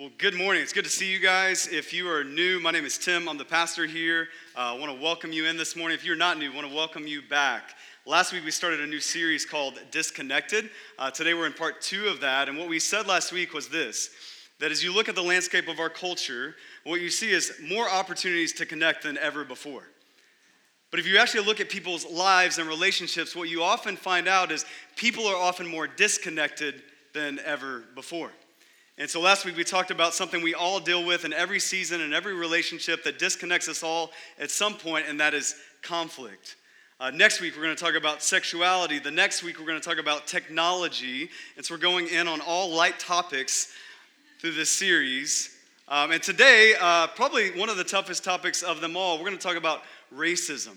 Well, good morning. It's good to see you guys. If you are new, my name is Tim. I'm the pastor here. Uh, I want to welcome you in this morning. If you're not new, I want to welcome you back. Last week we started a new series called Disconnected. Uh, today we're in part two of that. And what we said last week was this that as you look at the landscape of our culture, what you see is more opportunities to connect than ever before. But if you actually look at people's lives and relationships, what you often find out is people are often more disconnected than ever before. And so last week we talked about something we all deal with in every season and every relationship that disconnects us all at some point, and that is conflict. Uh, next week we're going to talk about sexuality. The next week we're going to talk about technology. And so we're going in on all light topics through this series. Um, and today, uh, probably one of the toughest topics of them all, we're going to talk about racism.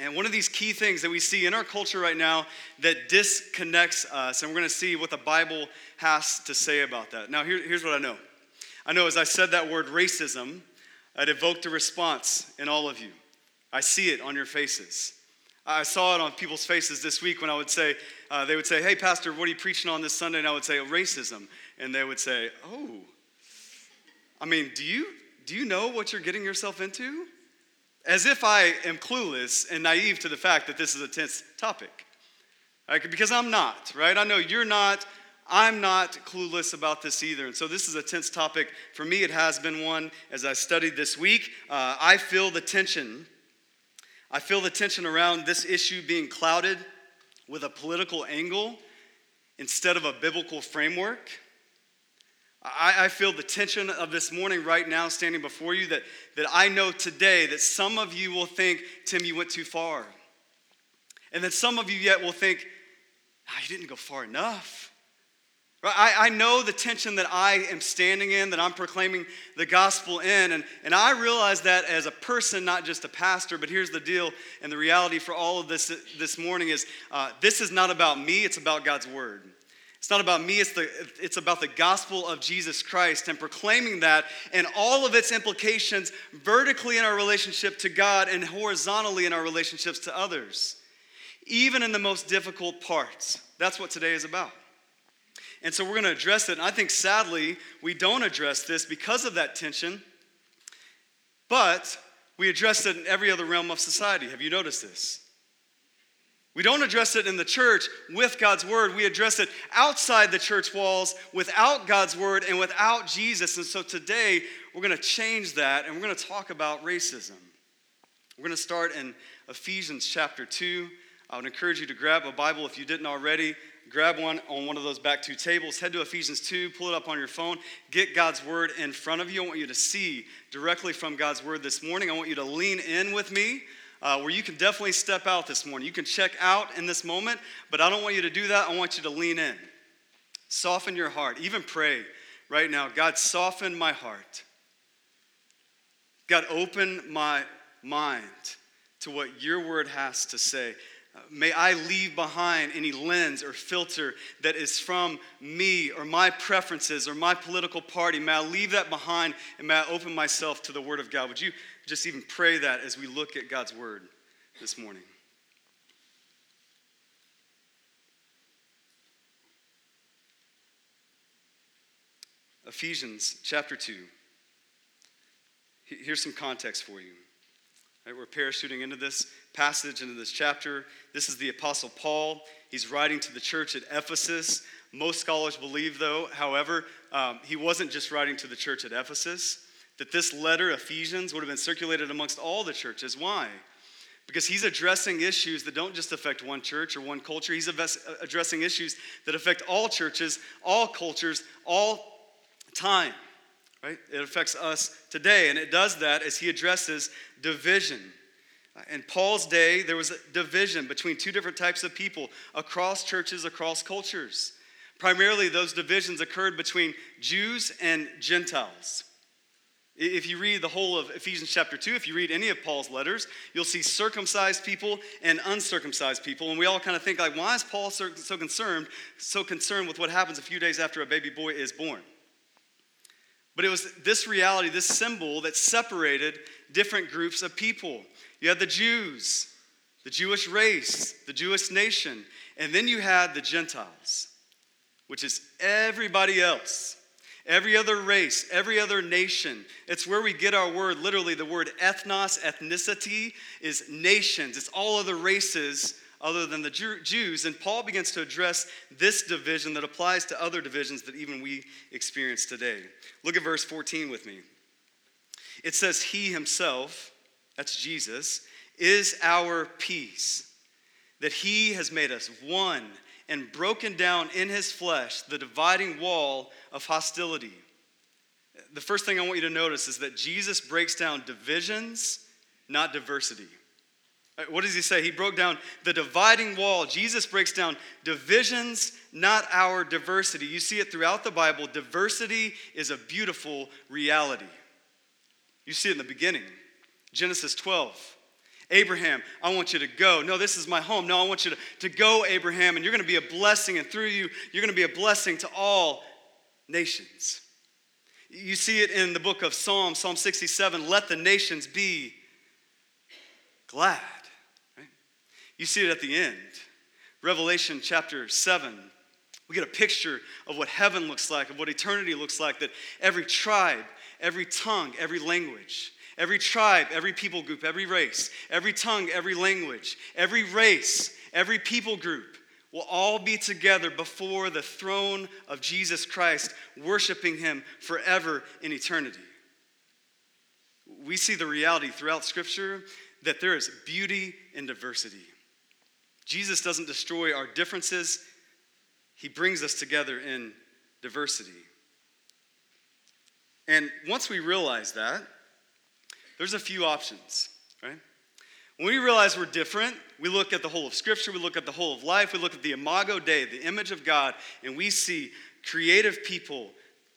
And one of these key things that we see in our culture right now that disconnects us, and we're going to see what the Bible has to say about that. Now, here, here's what I know I know as I said that word racism, it evoked a response in all of you. I see it on your faces. I saw it on people's faces this week when I would say, uh, they would say, Hey, Pastor, what are you preaching on this Sunday? And I would say, Racism. And they would say, Oh, I mean, do you, do you know what you're getting yourself into? As if I am clueless and naive to the fact that this is a tense topic. Right? Because I'm not, right? I know you're not. I'm not clueless about this either. And so this is a tense topic. For me, it has been one as I studied this week. Uh, I feel the tension. I feel the tension around this issue being clouded with a political angle instead of a biblical framework. I, I, feel the tension of this morning right now standing before you that, that I know today that some of you will think, Tim, you went too far. And that some of you yet will think, oh, you didn't go far enough. Right? I, I know the tension that I am standing in, that I'm proclaiming the gospel in. And, and I realize that as a person, not just a pastor. But here's the deal and the reality for all of this this morning is uh, this is not about me, it's about God's word. It's not about me, it's, the, it's about the gospel of Jesus Christ and proclaiming that and all of its implications vertically in our relationship to God and horizontally in our relationships to others, even in the most difficult parts. That's what today is about. And so we're going to address it. And I think sadly, we don't address this because of that tension, but we address it in every other realm of society. Have you noticed this? We don't address it in the church with God's word. We address it outside the church walls without God's word and without Jesus. And so today we're going to change that and we're going to talk about racism. We're going to start in Ephesians chapter 2. I would encourage you to grab a Bible if you didn't already. Grab one on one of those back two tables. Head to Ephesians 2, pull it up on your phone. Get God's word in front of you. I want you to see directly from God's word this morning. I want you to lean in with me uh, where you can definitely step out this morning. You can check out in this moment, but I don't want you to do that. I want you to lean in. Soften your heart. Even pray right now God, soften my heart. God, open my mind to what your word has to say. May I leave behind any lens or filter that is from me or my preferences or my political party. May I leave that behind and may I open myself to the Word of God. Would you just even pray that as we look at God's Word this morning? Ephesians chapter 2. Here's some context for you. We're parachuting into this passage, into this chapter. This is the Apostle Paul. He's writing to the church at Ephesus. Most scholars believe, though, however, um, he wasn't just writing to the church at Ephesus, that this letter, Ephesians, would have been circulated amongst all the churches. Why? Because he's addressing issues that don't just affect one church or one culture. He's addressing issues that affect all churches, all cultures, all time. Right? It affects us today, and it does that as he addresses division. In Paul's day, there was a division between two different types of people across churches, across cultures. Primarily, those divisions occurred between Jews and Gentiles. If you read the whole of Ephesians chapter 2, if you read any of Paul's letters, you'll see circumcised people and uncircumcised people. And we all kind of think like, why is Paul so concerned, so concerned with what happens a few days after a baby boy is born? But it was this reality, this symbol that separated different groups of people. You had the Jews, the Jewish race, the Jewish nation, and then you had the Gentiles, which is everybody else. Every other race, every other nation, it's where we get our word. Literally, the word ethnos, ethnicity, is nations. It's all other races other than the Jews. And Paul begins to address this division that applies to other divisions that even we experience today. Look at verse 14 with me. It says, He himself, that's Jesus, is our peace, that he has made us one and broken down in his flesh the dividing wall of hostility. The first thing I want you to notice is that Jesus breaks down divisions, not diversity. Uh, what does he say? He broke down the dividing wall. Jesus breaks down divisions, not our diversity. You see it throughout the Bible. Diversity is a beautiful reality. You see it in the beginning. Genesis 12. Abraham, I want you to go. No, this is my home. No, I want you to, to go, Abraham, and you're going to be a blessing, and through you, you're going to be a blessing to all nations. You see it in the book of Psalm, Psalm 67 let the nations be glad. Right? You see it at the end. Revelation chapter 7. We get a picture of what heaven looks like, of what eternity looks like, that every tribe, every tongue, every language, every tribe, every people group, every race, every tongue, every language, every race, every people group will all be together before the throne of Jesus Christ, worshiping Him forever in eternity. We see the reality throughout Scripture that there is beauty in diversity. Jesus doesn't destroy our differences, He brings us together in diversity. And once we realize that, there's a few options, right? When we realize we're different, we look at the whole of Scripture, we look at the whole of life, we look at the imago Dei, the image of God, and we see creative people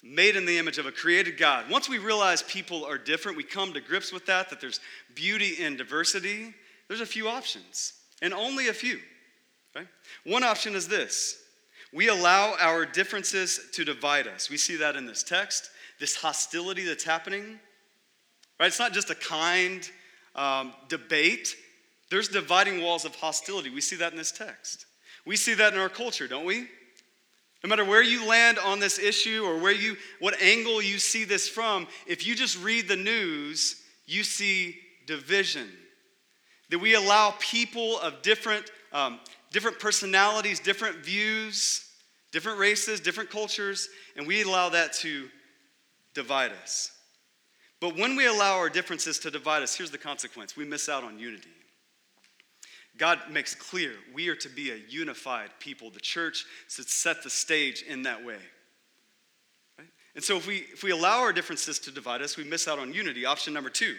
made in the image of a created God. Once we realize people are different, we come to grips with that, that there's beauty in diversity, there's a few options, and only a few. Right? One option is this we allow our differences to divide us. We see that in this text, this hostility that's happening. Right? It's not just a kind, um, debate, there's dividing walls of hostility. We see that in this text. We see that in our culture, don't we? No matter where you land on this issue or where you, what angle you see this from, if you just read the news, you see division. That we allow people of different, um, different personalities, different views, different races, different cultures, and we allow that to divide us. But when we allow our differences to divide us, here's the consequence we miss out on unity. God makes clear we are to be a unified people. The church should set the stage in that way. Right? And so if we, if we allow our differences to divide us, we miss out on unity. Option number two,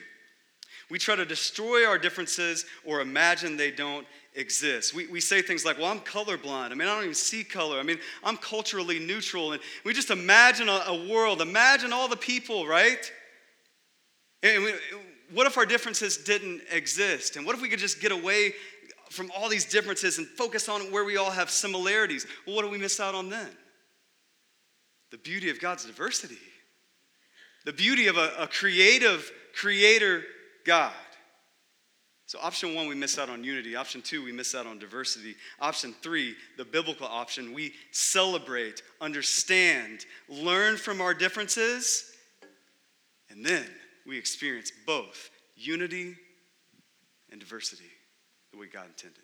we try to destroy our differences or imagine they don't exist. We, we say things like, well, I'm colorblind. I mean, I don't even see color. I mean, I'm culturally neutral. And we just imagine a, a world, imagine all the people, right? What if our differences didn't exist? And what if we could just get away from all these differences and focus on where we all have similarities? Well, what do we miss out on then? The beauty of God's diversity, the beauty of a, a creative creator God. So, option one, we miss out on unity. Option two, we miss out on diversity. Option three, the biblical option, we celebrate, understand, learn from our differences, and then we experience both unity and diversity the way God intended.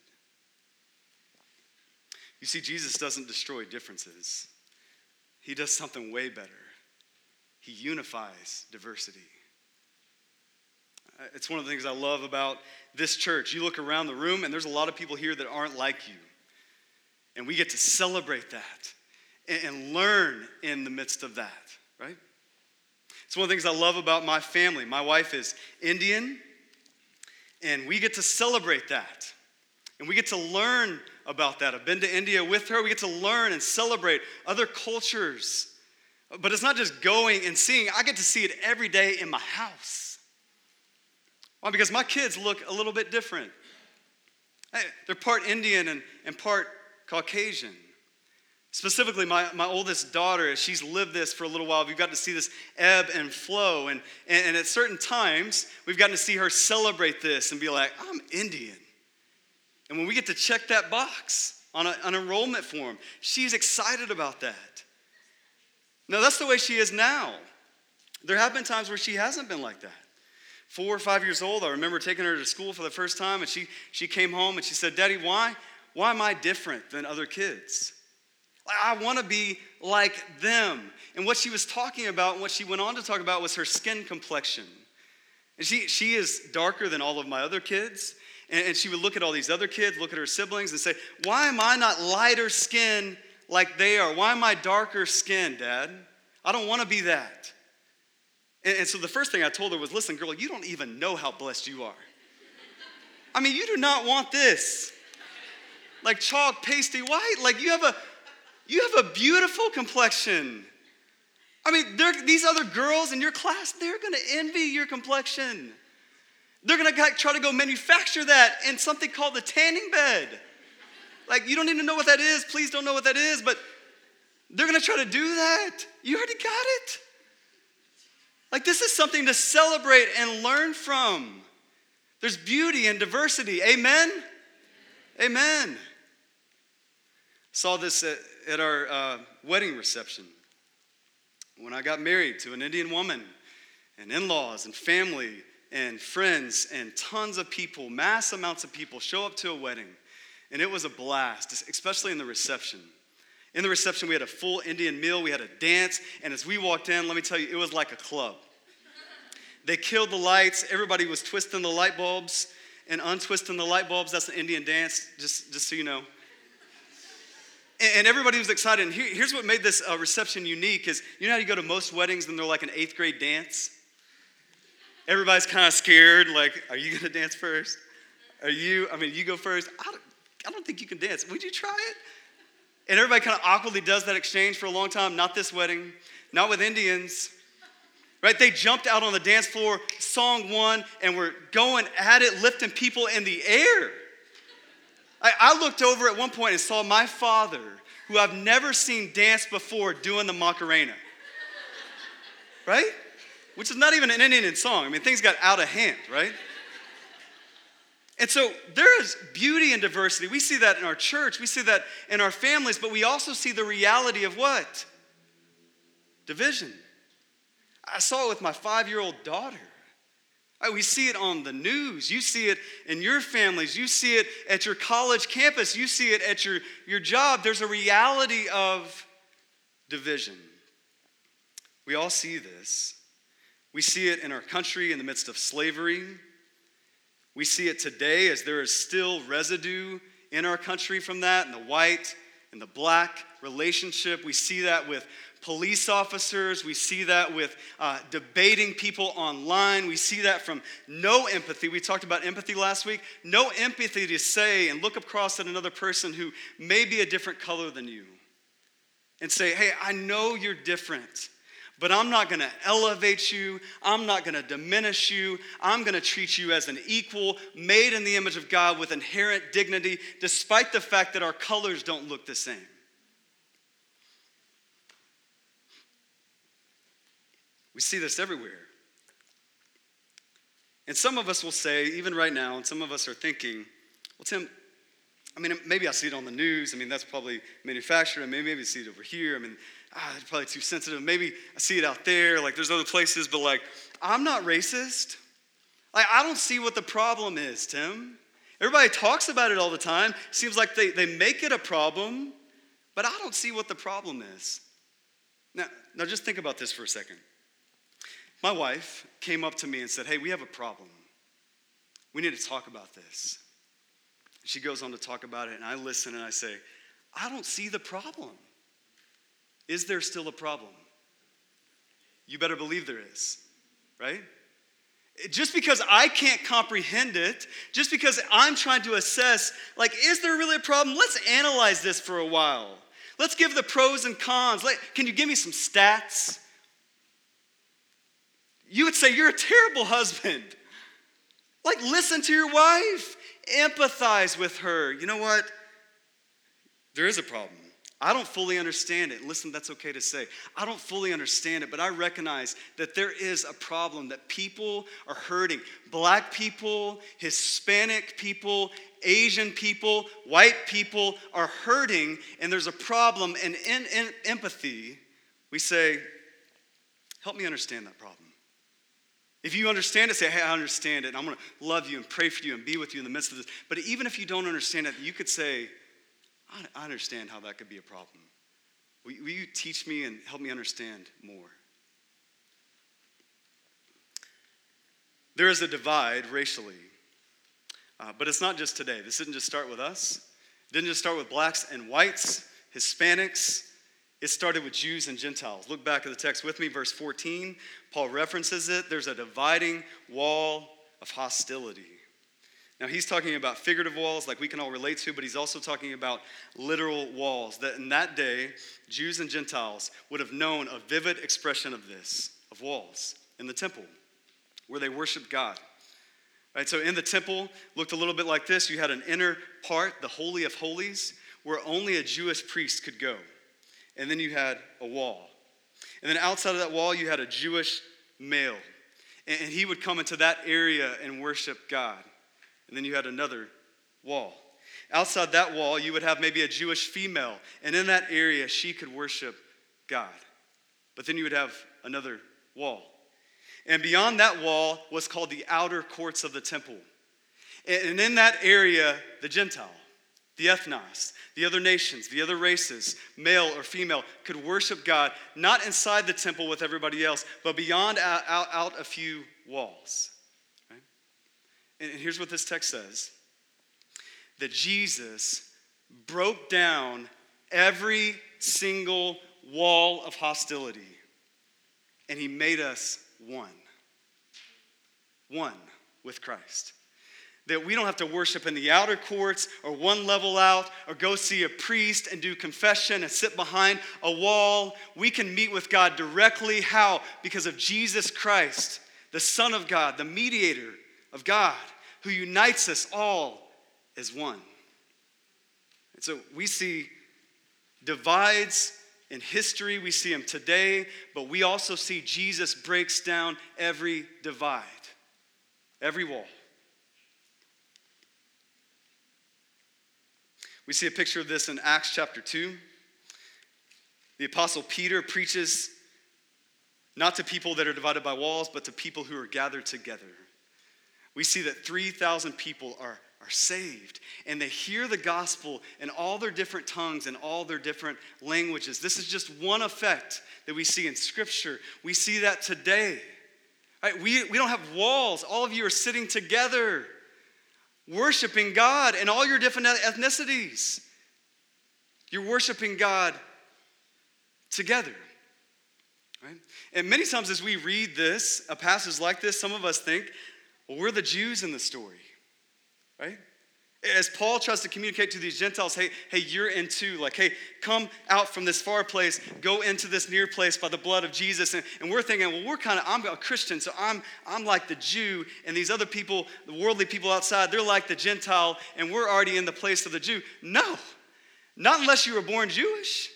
You see, Jesus doesn't destroy differences, He does something way better. He unifies diversity. Uh, it's one of the things I love about this church. You look around the room, and there's a lot of people here that aren't like you. And we get to celebrate that and learn in the midst of that, right? It's one of the things I love about my family. My wife is Indian, and we get to celebrate that. And we get to learn about that. I've been to India with her. We get to learn and celebrate other cultures. But it's not just going and seeing, I get to see it every day in my house. Why? Because my kids look a little bit different. They're part Indian and, and part Caucasian. Specifically, my, my oldest daughter, she's lived this for a little while. We've got to see this ebb and flow. And, and, and at certain times, we've gotten to see her celebrate this and be like, I'm Indian. And when we get to check that box on a, an enrollment form, she's excited about that. Now, that's the way she is now. There have been times where she hasn't been like that. Four or five years old, I remember taking her to school for the first time, and she, she came home and she said, Daddy, why, why am I different than other kids? I want to be like them. And what she was talking about, and what she went on to talk about, was her skin complexion. And she, she is darker than all of my other kids. And, and she would look at all these other kids, look at her siblings, and say, Why am I not lighter skin like they are? Why am I darker skin, Dad? I don't want to be that. And, and so the first thing I told her was, Listen, girl, you don't even know how blessed you are. I mean, you do not want this. Like chalk, pasty white. Like you have a you have a beautiful complexion. I mean, these other girls in your class, they're gonna envy your complexion. They're gonna try to go manufacture that in something called the tanning bed. Like, you don't even know what that is. Please don't know what that is, but they're gonna try to do that. You already got it. Like, this is something to celebrate and learn from. There's beauty and diversity. Amen? Amen. Saw this at, at our uh, wedding reception when I got married to an Indian woman, and in laws, and family, and friends, and tons of people, mass amounts of people show up to a wedding. And it was a blast, especially in the reception. In the reception, we had a full Indian meal, we had a dance, and as we walked in, let me tell you, it was like a club. They killed the lights, everybody was twisting the light bulbs and untwisting the light bulbs. That's an Indian dance, just, just so you know and everybody was excited. And here's what made this uh, reception unique is you know how you go to most weddings and they're like an eighth grade dance? Everybody's kind of scared, like, are you gonna dance first? Are you, I mean, you go first. I don't, I don't think you can dance. Would you try it? And everybody kind of awkwardly does that exchange for a long time. Not this wedding, not with Indians. Right? They jumped out on the dance floor, song one, and were going at it, lifting people in the air. I, I looked over at one point and saw my father, who I've never seen dance before, doing the Macarena. Right? Which is not even an Indian song. I mean, things got out of hand, right? And so there is beauty and diversity. We see that in our church, we see that in our families, but we also see the reality of what? Division. I saw it with my five year old daughter. Oh, we see it on the news. You see it in your families. You see it at your college campus. You see it at your, your job. There's a reality of division. We all see this. We see it in our country in the midst of slavery. We see it today as there is still residue in our country from that, and the white and the black relationship. We see that with police officers. We see that with uh, debating people online. We see that from no empathy. We talked about empathy last week. No empathy to say and look across at another person who may be a different color than you and say, hey, I know you're different. But I'm not gonna elevate you. I'm not gonna diminish you. I'm gonna treat you as an equal, made in the image of God with inherent dignity, despite the fact that our colors don't look the same. We see this everywhere. And some of us will say, even right now, and some of us are thinking, well, Tim, I mean, maybe I see it on the news. I mean, that's probably manufactured. maybe, maybe I see it over here. I mean, ah, it's probably too sensitive. Maybe I see it out there. Like, there's other places, but like, I'm not racist. Like, I don't see what the problem is, Tim. Everybody talks about it all the time. Seems like they, they make it a problem, but I don't see what the problem is. Now, now just think about this for a second. My wife came up to me and said, Hey, we have a problem. We need to talk about this. She goes on to talk about it, and I listen and I say, I don't see the problem. Is there still a problem? You better believe there is, right? Just because I can't comprehend it, just because I'm trying to assess, like, is there really a problem? Let's analyze this for a while. Let's give the pros and cons. Let, can you give me some stats? You would say, You're a terrible husband. Like, listen to your wife, empathize with her. You know what? There is a problem. I don't fully understand it. Listen, that's okay to say. I don't fully understand it, but I recognize that there is a problem that people are hurting. Black people, Hispanic people, Asian people, white people are hurting, and there's a problem. And in, in empathy, we say, Help me understand that problem. If you understand it, say, Hey, I understand it, I'm going to love you and pray for you and be with you in the midst of this. But even if you don't understand it, you could say, I understand how that could be a problem. Will you teach me and help me understand more? There is a divide racially, uh, but it's not just today. This didn't just start with us, it didn't just start with blacks and whites, Hispanics. It started with Jews and Gentiles. Look back at the text with me, verse 14. Paul references it. There's a dividing wall of hostility. Now, he's talking about figurative walls like we can all relate to, but he's also talking about literal walls. That in that day, Jews and Gentiles would have known a vivid expression of this, of walls in the temple where they worshiped God. Right, so in the temple, looked a little bit like this. You had an inner part, the Holy of Holies, where only a Jewish priest could go. And then you had a wall. And then outside of that wall, you had a Jewish male. And he would come into that area and worship God and then you had another wall. Outside that wall, you would have maybe a Jewish female, and in that area, she could worship God. But then you would have another wall. And beyond that wall was called the outer courts of the temple. And in that area, the Gentile, the ethnos, the other nations, the other races, male or female, could worship God, not inside the temple with everybody else, but beyond out, out, out a few walls. And here's what this text says that Jesus broke down every single wall of hostility and he made us one. One with Christ. That we don't have to worship in the outer courts or one level out or go see a priest and do confession and sit behind a wall. We can meet with God directly. How? Because of Jesus Christ, the Son of God, the mediator of God who unites us all as one. And so we see divides in history, we see them today, but we also see Jesus breaks down every divide, every wall. We see a picture of this in Acts chapter 2. The Apostle Peter preaches not to people that are divided by walls, but to people who are gathered together we see that 3,000 people are, are saved and they hear the gospel in all their different tongues and all their different languages. This is just one effect that we see in Scripture. We see that today. Right? We, we don't have walls, all of you are sitting together, worshiping God in all your different ethnicities. You're worshiping God together. Right? And many times as we read this, uh, a passage like this, some of us think well, we're the Jews in the story, right? As Paul tries to communicate to these Gentiles, hey, hey, you're in too. Like, hey, come out from this far place, go into this near place by the blood of Jesus. And, and we're thinking, well, we're kind of, I'm a Christian, so I'm, I'm like the Jew, and these other people, the worldly people outside, they're like the Gentile, and we're already in the place of the Jew. No, not unless you were born Jewish.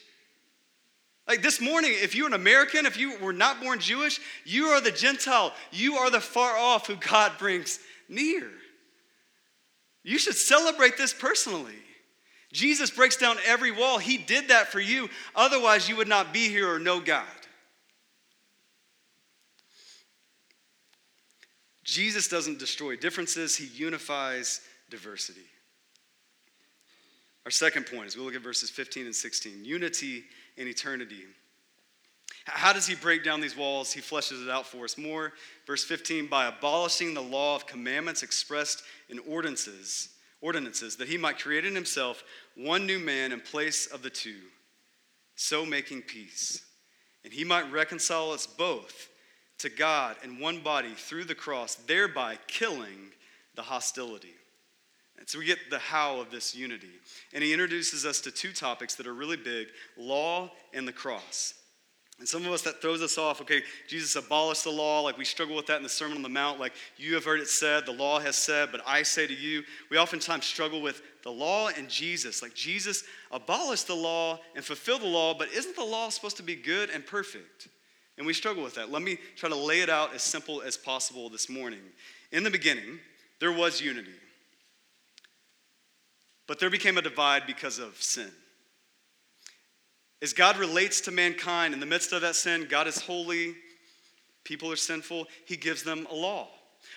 Like this morning, if you're an American, if you were not born Jewish, you are the Gentile. You are the far off who God brings near. You should celebrate this personally. Jesus breaks down every wall. He did that for you. Otherwise, you would not be here or know God. Jesus doesn't destroy differences, he unifies diversity. Our second point is we look at verses 15 and 16 unity in eternity. How does he break down these walls? He fleshes it out for us more. Verse 15 by abolishing the law of commandments expressed in ordinances, ordinances that he might create in himself one new man in place of the two, so making peace. And he might reconcile us both to God in one body through the cross, thereby killing the hostility. And so we get the how of this unity. And he introduces us to two topics that are really big law and the cross. And some of us that throws us off, okay, Jesus abolished the law, like we struggle with that in the Sermon on the Mount, like you have heard it said, the law has said, but I say to you. We oftentimes struggle with the law and Jesus. Like Jesus abolished the law and fulfilled the law, but isn't the law supposed to be good and perfect? And we struggle with that. Let me try to lay it out as simple as possible this morning. In the beginning, there was unity. But there became a divide because of sin. As God relates to mankind in the midst of that sin, God is holy, people are sinful, He gives them a law,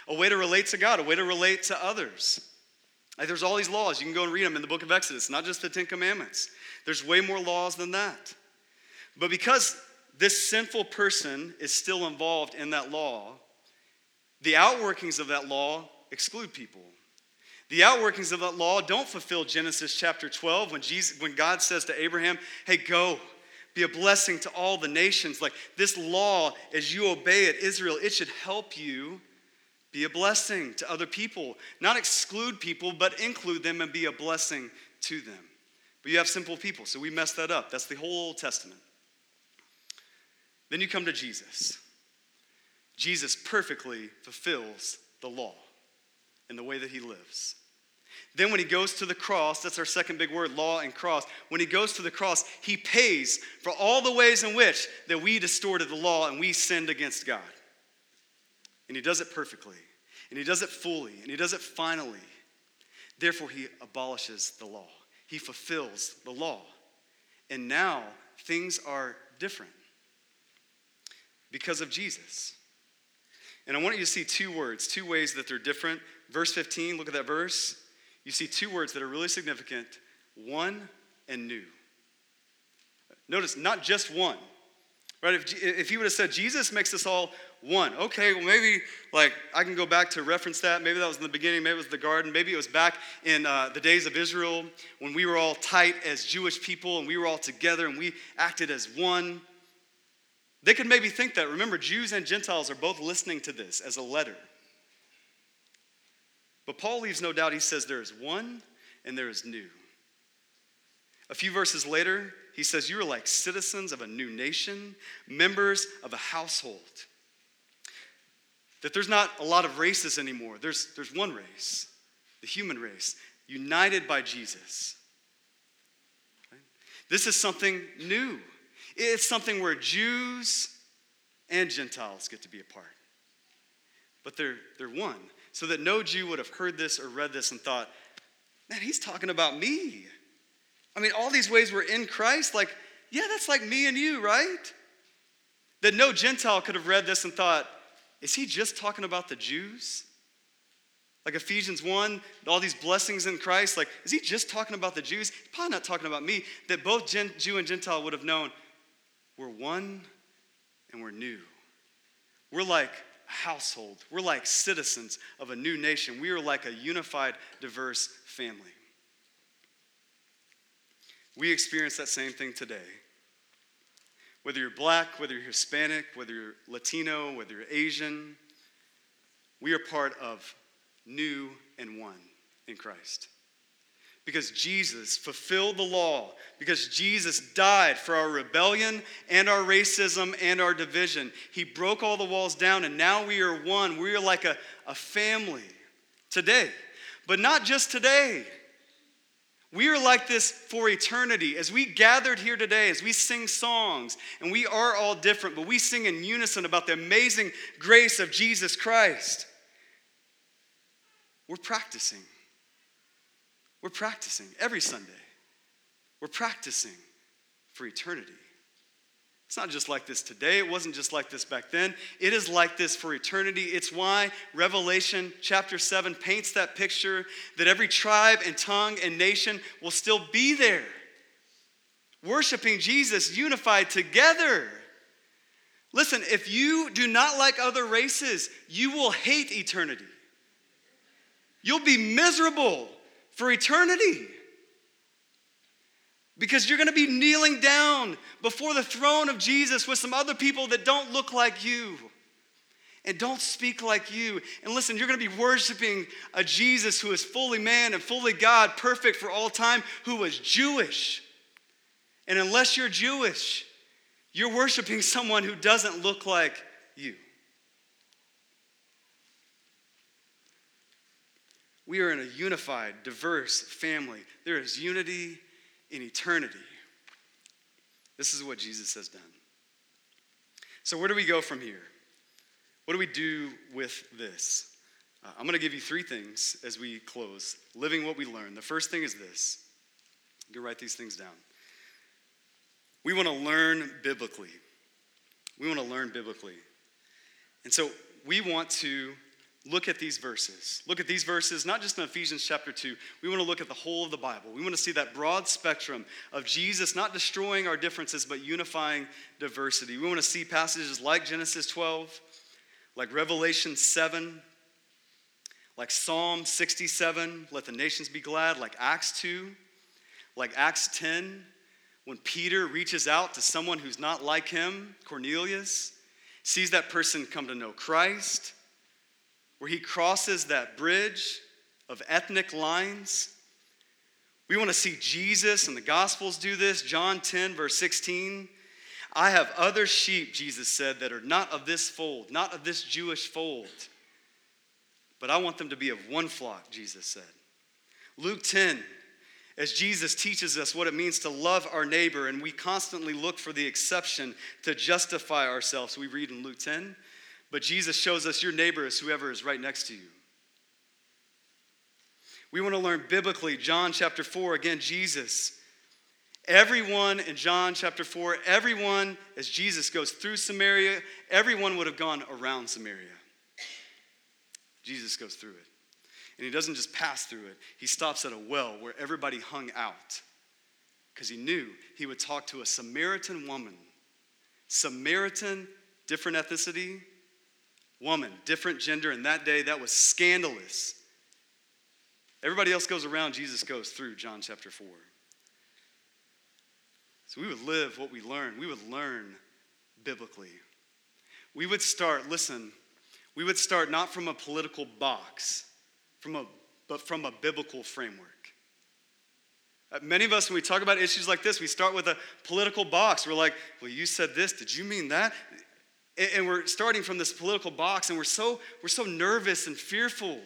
a way to relate to God, a way to relate to others. Like there's all these laws. You can go and read them in the book of Exodus, not just the Ten Commandments. There's way more laws than that. But because this sinful person is still involved in that law, the outworkings of that law exclude people. The outworkings of that law don't fulfill Genesis chapter 12 when, Jesus, when God says to Abraham, Hey, go, be a blessing to all the nations. Like this law, as you obey it, Israel, it should help you be a blessing to other people. Not exclude people, but include them and be a blessing to them. But you have simple people, so we messed that up. That's the whole Old Testament. Then you come to Jesus. Jesus perfectly fulfills the law in the way that he lives. Then, when he goes to the cross, that's our second big word, law and cross. When he goes to the cross, he pays for all the ways in which that we distorted the law and we sinned against God. And he does it perfectly, and he does it fully, and he does it finally. Therefore, he abolishes the law, he fulfills the law. And now things are different because of Jesus. And I want you to see two words, two ways that they're different. Verse 15, look at that verse. You see two words that are really significant one and new. Notice, not just one. Right? If, if he would have said, Jesus makes us all one, okay, well, maybe like I can go back to reference that. Maybe that was in the beginning, maybe it was the garden, maybe it was back in uh, the days of Israel when we were all tight as Jewish people and we were all together and we acted as one. They could maybe think that. Remember, Jews and Gentiles are both listening to this as a letter. But Paul leaves no doubt. He says there is one and there is new. A few verses later, he says, You are like citizens of a new nation, members of a household. That there's not a lot of races anymore. There's, there's one race, the human race, united by Jesus. This is something new. It's something where Jews and Gentiles get to be a part. But they're, they're one. So that no Jew would have heard this or read this and thought, man, he's talking about me. I mean, all these ways we're in Christ, like, yeah, that's like me and you, right? That no Gentile could have read this and thought, is he just talking about the Jews? Like Ephesians 1, all these blessings in Christ, like, is he just talking about the Jews? He's probably not talking about me. That both Jew and Gentile would have known, we're one and we're new. We're like household. We're like citizens of a new nation. We are like a unified, diverse family. We experience that same thing today. Whether you're black, whether you're Hispanic, whether you're Latino, whether you're Asian, we are part of new and one in Christ because Jesus fulfilled the law, because Jesus died for our rebellion and our racism and our division. He broke all the walls down, and now we are one. We are like a, a family today. But not just today. We are like this for eternity. As we gathered here today, as we sing songs, and we are all different, but we sing in unison about the amazing grace of Jesus Christ. We're practicing we're practicing every Sunday. We're practicing for eternity. It's not just like this today. It wasn't just like this back then. It is like this for eternity. It's why Revelation chapter 7 paints that picture that every tribe and tongue and nation will still be there, worshiping Jesus, unified together. Listen, if you do not like other races, you will hate eternity. You'll be miserable for eternity. Because you're going to be kneeling down before the throne of Jesus with some other people that don't look like you and don't speak like you. And listen, you're going to be worshiping a Jesus who is fully man and fully God, perfect for all time, who was Jewish. And unless you're Jewish, you're worshiping someone who doesn't look like you. We are in a unified, diverse family. There is unity in eternity. This is what Jesus has done. So, where do we go from here? What do we do with this? Uh, I'm going to give you three things as we close, living what we learn. The first thing is this you can write these things down. We want to learn biblically. We want to learn biblically. And so we want to look at these verses. Look at these verses, not just in Ephesians chapter 2. We want to look at the whole of the Bible. We want to see that broad spectrum of Jesus not destroying our differences, but unifying diversity. We want to see passages like Genesis 12, like Revelation 7, like Psalm 67, let the nations be glad, like Acts 2, like Acts 10, when Peter reaches out to someone who's not like him, Cornelius, sees that person come to know Christ where he crosses that bridge of ethnic lines. We want to see Jesus and the Gospels do this. John 10, verse 16. I have other sheep, Jesus said, that are not of this fold, not of this Jewish fold. But I want them to be of one flock, Jesus said. Luke 10, as Jesus teaches us what it means to love our neighbor, and we constantly look for the exception to justify ourselves. We read in Luke 10 but Jesus shows us your neighbor is whoever is right next to you. We want to learn biblically, John chapter 4, again, Jesus. Everyone in John chapter 4, everyone, as Jesus goes through Samaria, everyone would have gone around Samaria. Jesus goes through it. And he doesn't just pass through it, he stops at a well where everybody hung out because he knew he would talk to a Samaritan woman. Samaritan, different ethnicity, woman, different gender. In that day, that was scandalous. Everybody else goes around, Jesus goes through John chapter 4. So we would live what we learn. We would learn biblically. We would start, listen, we would start not from a political box, from a, but from a biblical framework. Uh, many of us, when we talk about issues like this, we start with a political box. We're like, well, you said this. Did you mean that? And we're starting from this political box and we're so we're so nervous and fearful.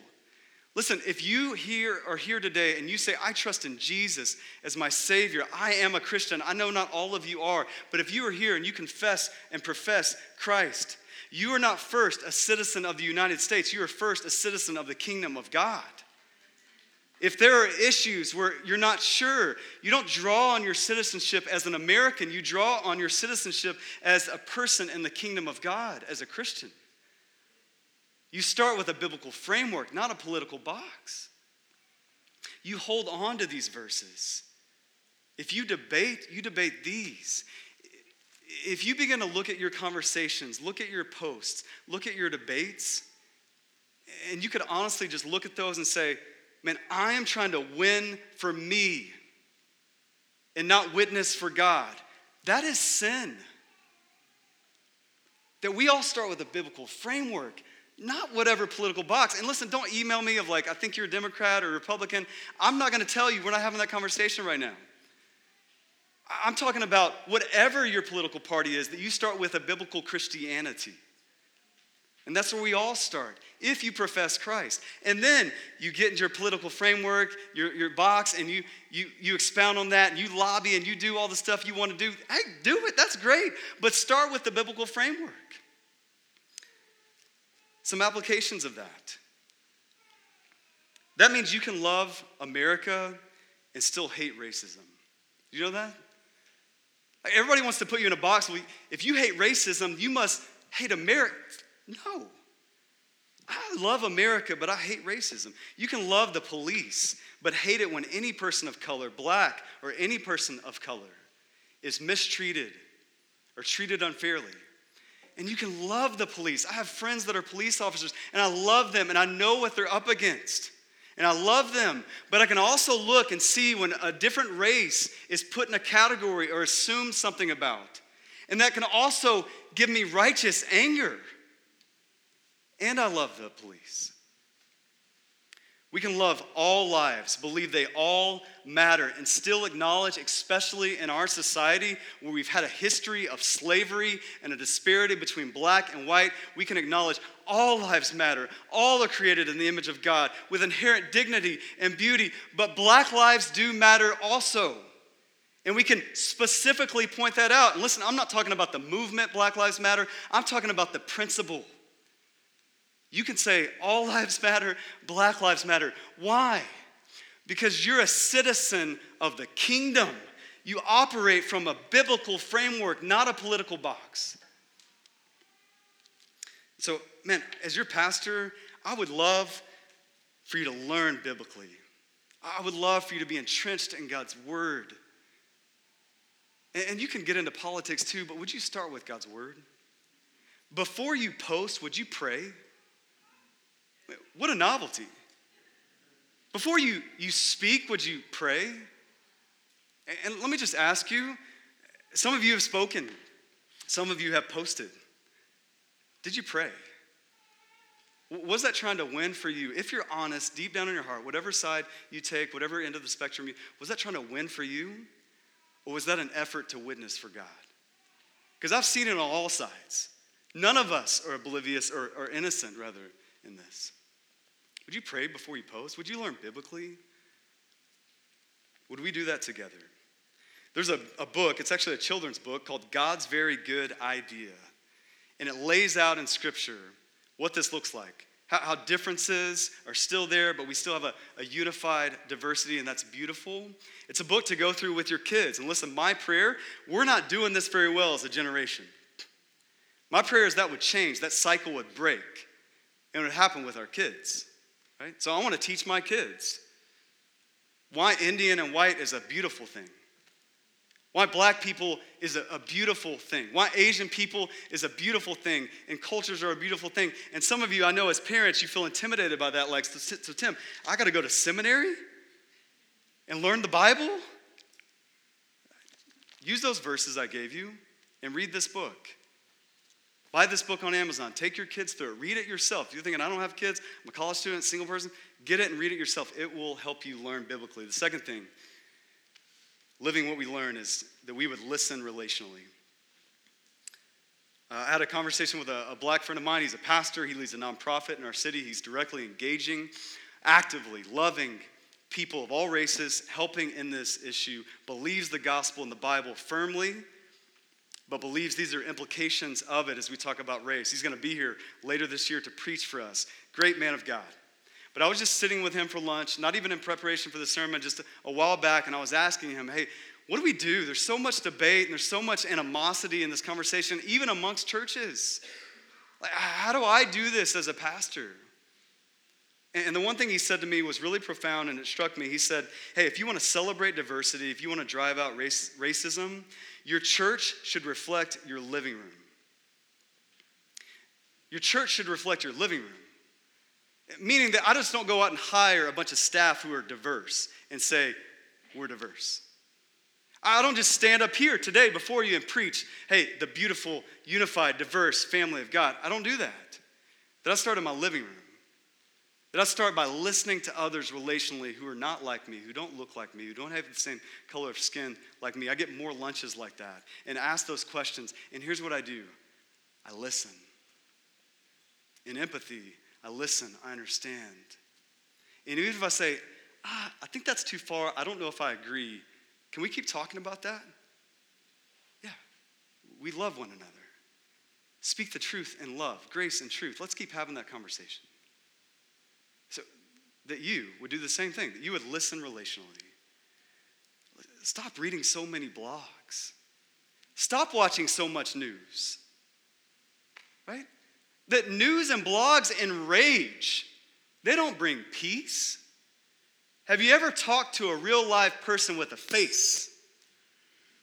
Listen if you here are here today and you say i trust in jesus as my savior i am a christian i know not all of you are but if you are here and you confess and profess christ you are not first a citizen of the united states you are first a citizen of the kingdom of god if there are issues where you're not sure, you don't draw on your citizenship as an American, you draw on your citizenship as a person in the kingdom of God, as a Christian. You start with a biblical framework, not a political box. You hold on to these verses. If you debate, you debate these. If you begin to look at your conversations, look at your posts, look at your debates, and you could honestly just look at those and say, man, I am trying to win for me and not witness for God. That is sin. That we all start with a biblical framework, not whatever political box. And listen, don't email me of like, I think you're a Democrat or Republican. I'm not going to tell you, we're not having that conversation right now. I'm talking about whatever your political party is, that you start with a biblical Christianity. And that's where we all start, if you profess Christ. And then you get into your political framework, your, your box, and you, you, you expound on that, and you lobby, and you do all the stuff you want to do. Hey, do it, that's great. But start with the biblical framework. Some applications of that. That means you can love America and still hate racism. You know that? Everybody wants to put you in a box. If you hate racism, you must hate America. No. I love America, but I hate racism. You can love the police, but hate it when any person of color, black or any person of color, is mistreated or treated unfairly. And you can love the police. I have friends that are police officers, and I love them, and I know what they're up against. And I love them, but I can also look and see when a different race is put in a category or assumed something about. And that can also give me righteous anger and I love the police. We can love all lives, believe they all matter, and still acknowledge, especially in our society where we've had a history of slavery and a disparity between black and white, we can acknowledge all lives matter. All are created in the image of God with inherent dignity and beauty, but black lives do matter also. And we can specifically point that out. And listen, I'm not talking about the movement, Black Lives Matter, I'm talking about the principle. You can say all lives matter, black lives matter. Why? Because you're a citizen of the kingdom. You operate from a biblical framework, not a political box. So, man, as your pastor, I would love for you to learn biblically. I would love for you to be entrenched in God's word. And you can get into politics too, but would you start with God's word? Before you post, would you pray? What a novelty. Before you, you speak, would you pray? And let me just ask you some of you have spoken, some of you have posted. Did you pray? Was that trying to win for you? If you're honest, deep down in your heart, whatever side you take, whatever end of the spectrum, you, was that trying to win for you? Or was that an effort to witness for God? Because I've seen it on all sides. None of us are oblivious or, or innocent, rather, in this. Would you pray before you post? Would you learn biblically? Would we do that together? There's a, a book, it's actually a children's book called God's Very Good Idea. And it lays out in Scripture what this looks like. How, how differences are still there, but we still have a, a unified diversity, and that's beautiful. It's a book to go through with your kids. And listen, my prayer, we're not doing this very well as a generation. My prayer is that would change, that cycle would break, and it would happen with our kids. Right? So I want to teach my kids why Indian and white is a beautiful thing. Why black people is a, beautiful thing. Why Asian people is a beautiful thing. And cultures are a beautiful thing. And some of you, I know as parents, you feel intimidated by that. Like, so Tim, I got to go to seminary and learn the Bible? Use those verses I gave you and read this book. Buy this book on Amazon. Take your kids through it. Read it yourself. You're thinking, I don't have kids, I'm a college student, single person, get it and read it yourself. It will help you learn biblically. The second thing, living what we learn, is that we would listen relationally. Uh, I had a conversation with a, a black friend of mine. He's a pastor, he leads a nonprofit in our city. He's directly engaging, actively loving people of all races, helping in this issue, believes the gospel and the Bible firmly but believes these are implications of it as we talk about race. He's going to be here later this year to preach for us. Great man of God. But I was just sitting with him for lunch, not even in preparation for the sermon, just a while back, and I was asking him, hey, what do we do? There's so much debate and there's so much animosity in this conversation, even amongst churches. Like, how do I do this as a pastor? And the one thing he said to me was really profound and it struck me. He said, Hey, if you want to celebrate diversity, if you want to drive out race, racism, your church should reflect your living room. Your church should reflect your living room. Meaning that I just don't go out and hire a bunch of staff who are diverse and say, we're diverse. I don't just stand up here today before you and preach, hey, the beautiful, unified, diverse family of God. I don't do that. That I start in my living room. That I start by listening to others relationally who are not like me, who don't look like me, who don't have the same color of skin like me. I get more lunches like that and ask those questions. And here's what I do I listen. In empathy, I listen, I understand. And even if I say, ah, I think that's too far, I don't know if I agree, can we keep talking about that? Yeah. We love one another. Speak the truth in love, grace and truth. Let's keep having that conversation that you would do the same thing, that you would listen relationally. Stop reading so many blogs. Stop watching so much news. Right? That news and blogs enrage, they don't bring peace. Have you ever talked to a real live person with a face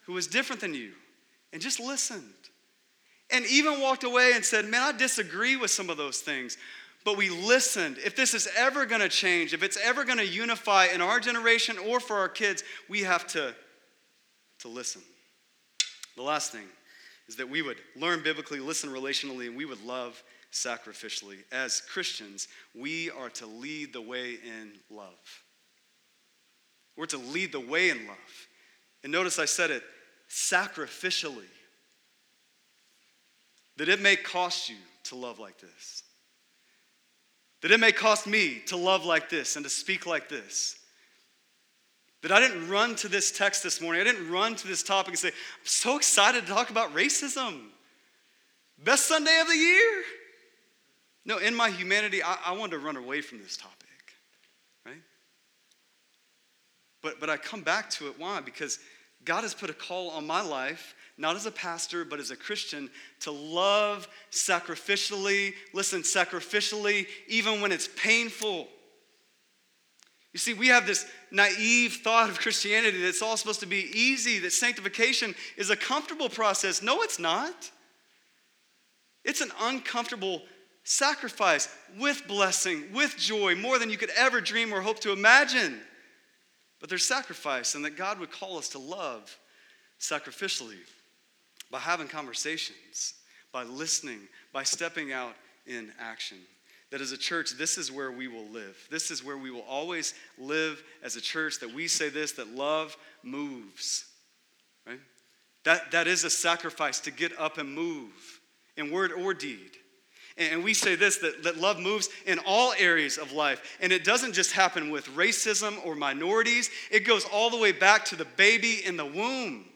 who was different than you and just listened? And even walked away and said, Man, I disagree with some of those things, but we listened. If this is ever going to change, if it's ever going to unify in our generation or for our kids, we have to, to listen. The last thing is that we would learn biblically, listen relationally, and we would love sacrificially. As Christians, we are to lead the way in love. We're to lead the way in love. And notice I said it sacrificially. That it may cost you to love like this. That it may cost me to love like this and to speak like this. That I didn't run to this text this morning. I didn't run to this topic and say, I'm so excited to talk about racism. Best Sunday of the year. No, in my humanity, I, I wanted to run away from this topic, right? But, but I come back to it. Why? Because God has put a call on my life, not as a pastor, but as a Christian, to love sacrificially. Listen, sacrificially, even when it's painful. You see, we have this naive thought of Christianity that it's all supposed to be easy, that sanctification is a comfortable process. No, it's not. It's an uncomfortable sacrifice with blessing, with joy, more than you could ever dream or hope to imagine. But there's sacrifice, and that God would call us to love sacrificially by having conversations, by listening, by stepping out in action. That as a church, this is where we will live. This is where we will always live as a church, that we say this, that love moves. Right? That, that is a sacrifice to get up and move in word or deed. And we say this that, that love moves in all areas of life. And it doesn't just happen with racism or minorities, it goes all the way back to the baby in the womb.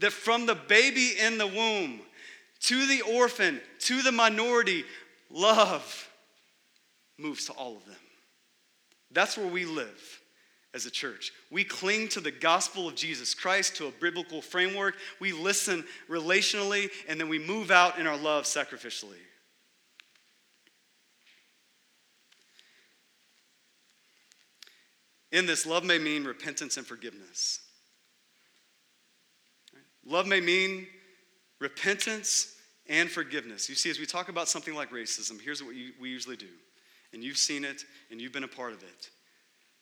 That from the baby in the womb to the orphan to the minority, love moves to all of them. That's where we live as a church. We cling to the gospel of Jesus Christ, to a biblical framework. We listen relationally, and then we move out in our love sacrificially. In this, love may mean repentance and forgiveness. Love may mean repentance and forgiveness. You see, as we talk about something like racism, here's what we usually do. And you've seen it, and you've been a part of it.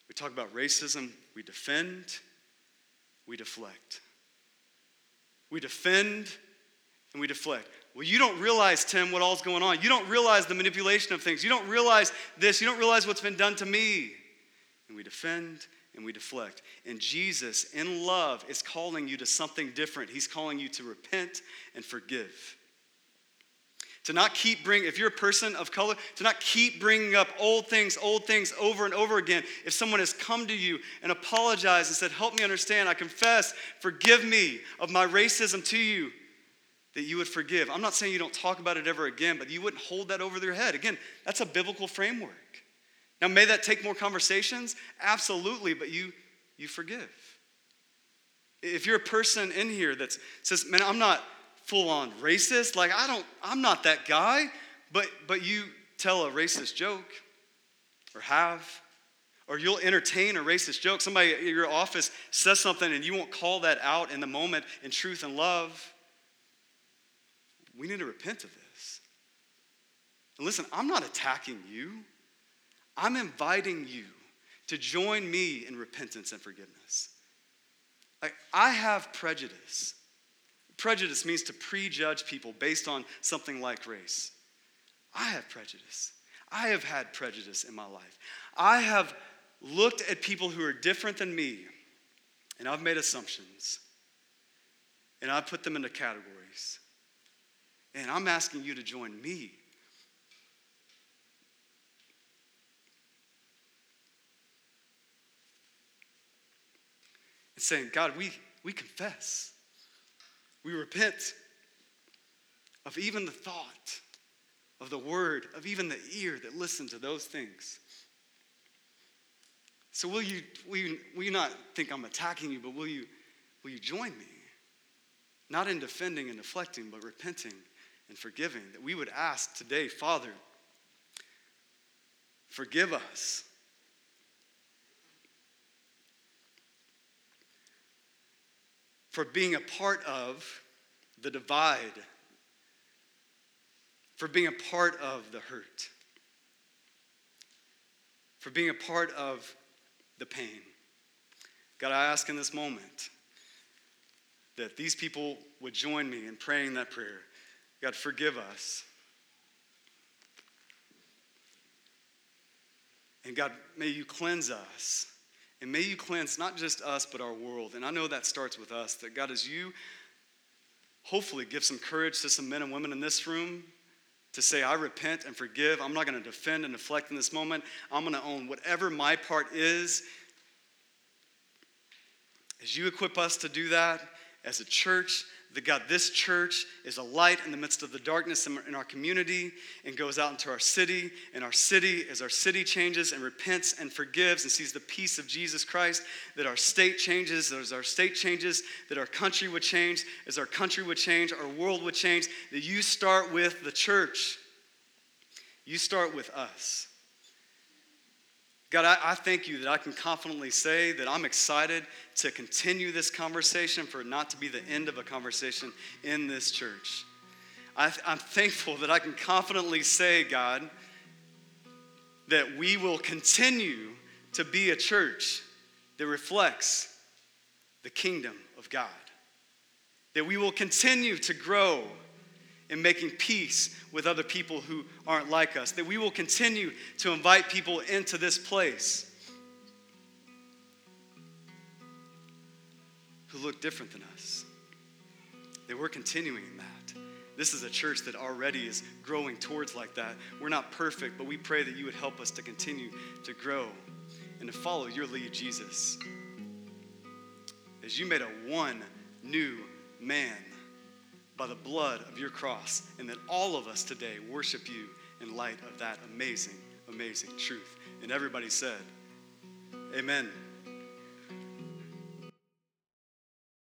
We talk about racism, we defend, we deflect. We defend and we deflect. Well, you don't realize, Tim, what all's going on. You don't realize the manipulation of things. You don't realize this. You don't realize what's been done to me and we defend and we deflect. And Jesus, in love, is calling you to something different. He's calling you to repent and forgive. To not keep bringing, if you're a person of color, to not keep bringing up old things, old things over and over again. If someone has come to you and apologized and said, Help me understand, I confess, forgive me of my racism to you, that you would forgive. I'm not saying you don't talk about it ever again, but you wouldn't hold that over their head. Again, that's a biblical framework. Now, may that take more conversations? Absolutely, but you, you forgive. If you're a person in here that says, man, I'm not full on racist, like I don't, I'm not that guy, but but you tell a racist joke or have, or you'll entertain a racist joke. Somebody at your office says something and you won't call that out in the moment in truth and love. We need to repent of this. And listen, I'm not attacking you. I'm inviting you to join me in repentance and forgiveness. Like, I have prejudice. Prejudice means to prejudge people based on something like race. I have prejudice. I have had prejudice in my life. I have looked at people who are different than me and I've made assumptions and I've put them into categories. And I'm asking you to join me and saying, God, we, we confess. We repent of even the thought, of the word, of even the ear that listened to those things. So will you, will you, will you not think I'm attacking you, but will you, will you join me? Not in defending and deflecting, but repenting and forgiving. That we would ask today, Father, forgive us for being a part of the divide, for being a part of the hurt, for being a part of the pain. God, I ask in this moment that these people would join me in praying that prayer. God, forgive us. And God, may you cleanse us and may you cleanse not just us, but our world. And I know that starts with us. That God, as you hopefully give some courage to some men and women in this room to say, I repent and forgive. I'm not going to defend and deflect in this moment. I'm going to own whatever my part is. As you equip us to do that as a church, that God, this church is a light in the midst of the darkness in our community and goes out into our city. And our city, as our city changes and repents and forgives and sees the peace of Jesus Christ, that our state changes, as our state changes, that our country would change, as our country would change, our world would change, that you start with the church. You start with us. God, I, I, thank you that I can confidently say that I'm excited to continue this conversation for not to be the end of a conversation in this church. I, I'm thankful that I can confidently say, God, that we will continue to be a church that reflects the kingdom of God. That we will continue to grow in making peace with other people who aren't like us, that we will continue to invite people into this place who look different than us, that we're continuing that. This is a church that already is growing towards like that. We're not perfect, but we pray that you would help us to continue to grow and to follow your lead, Jesus. As you made a one new man by the blood of your cross, and that all of us today worship you in light of that amazing, amazing truth. And everybody said, Amen.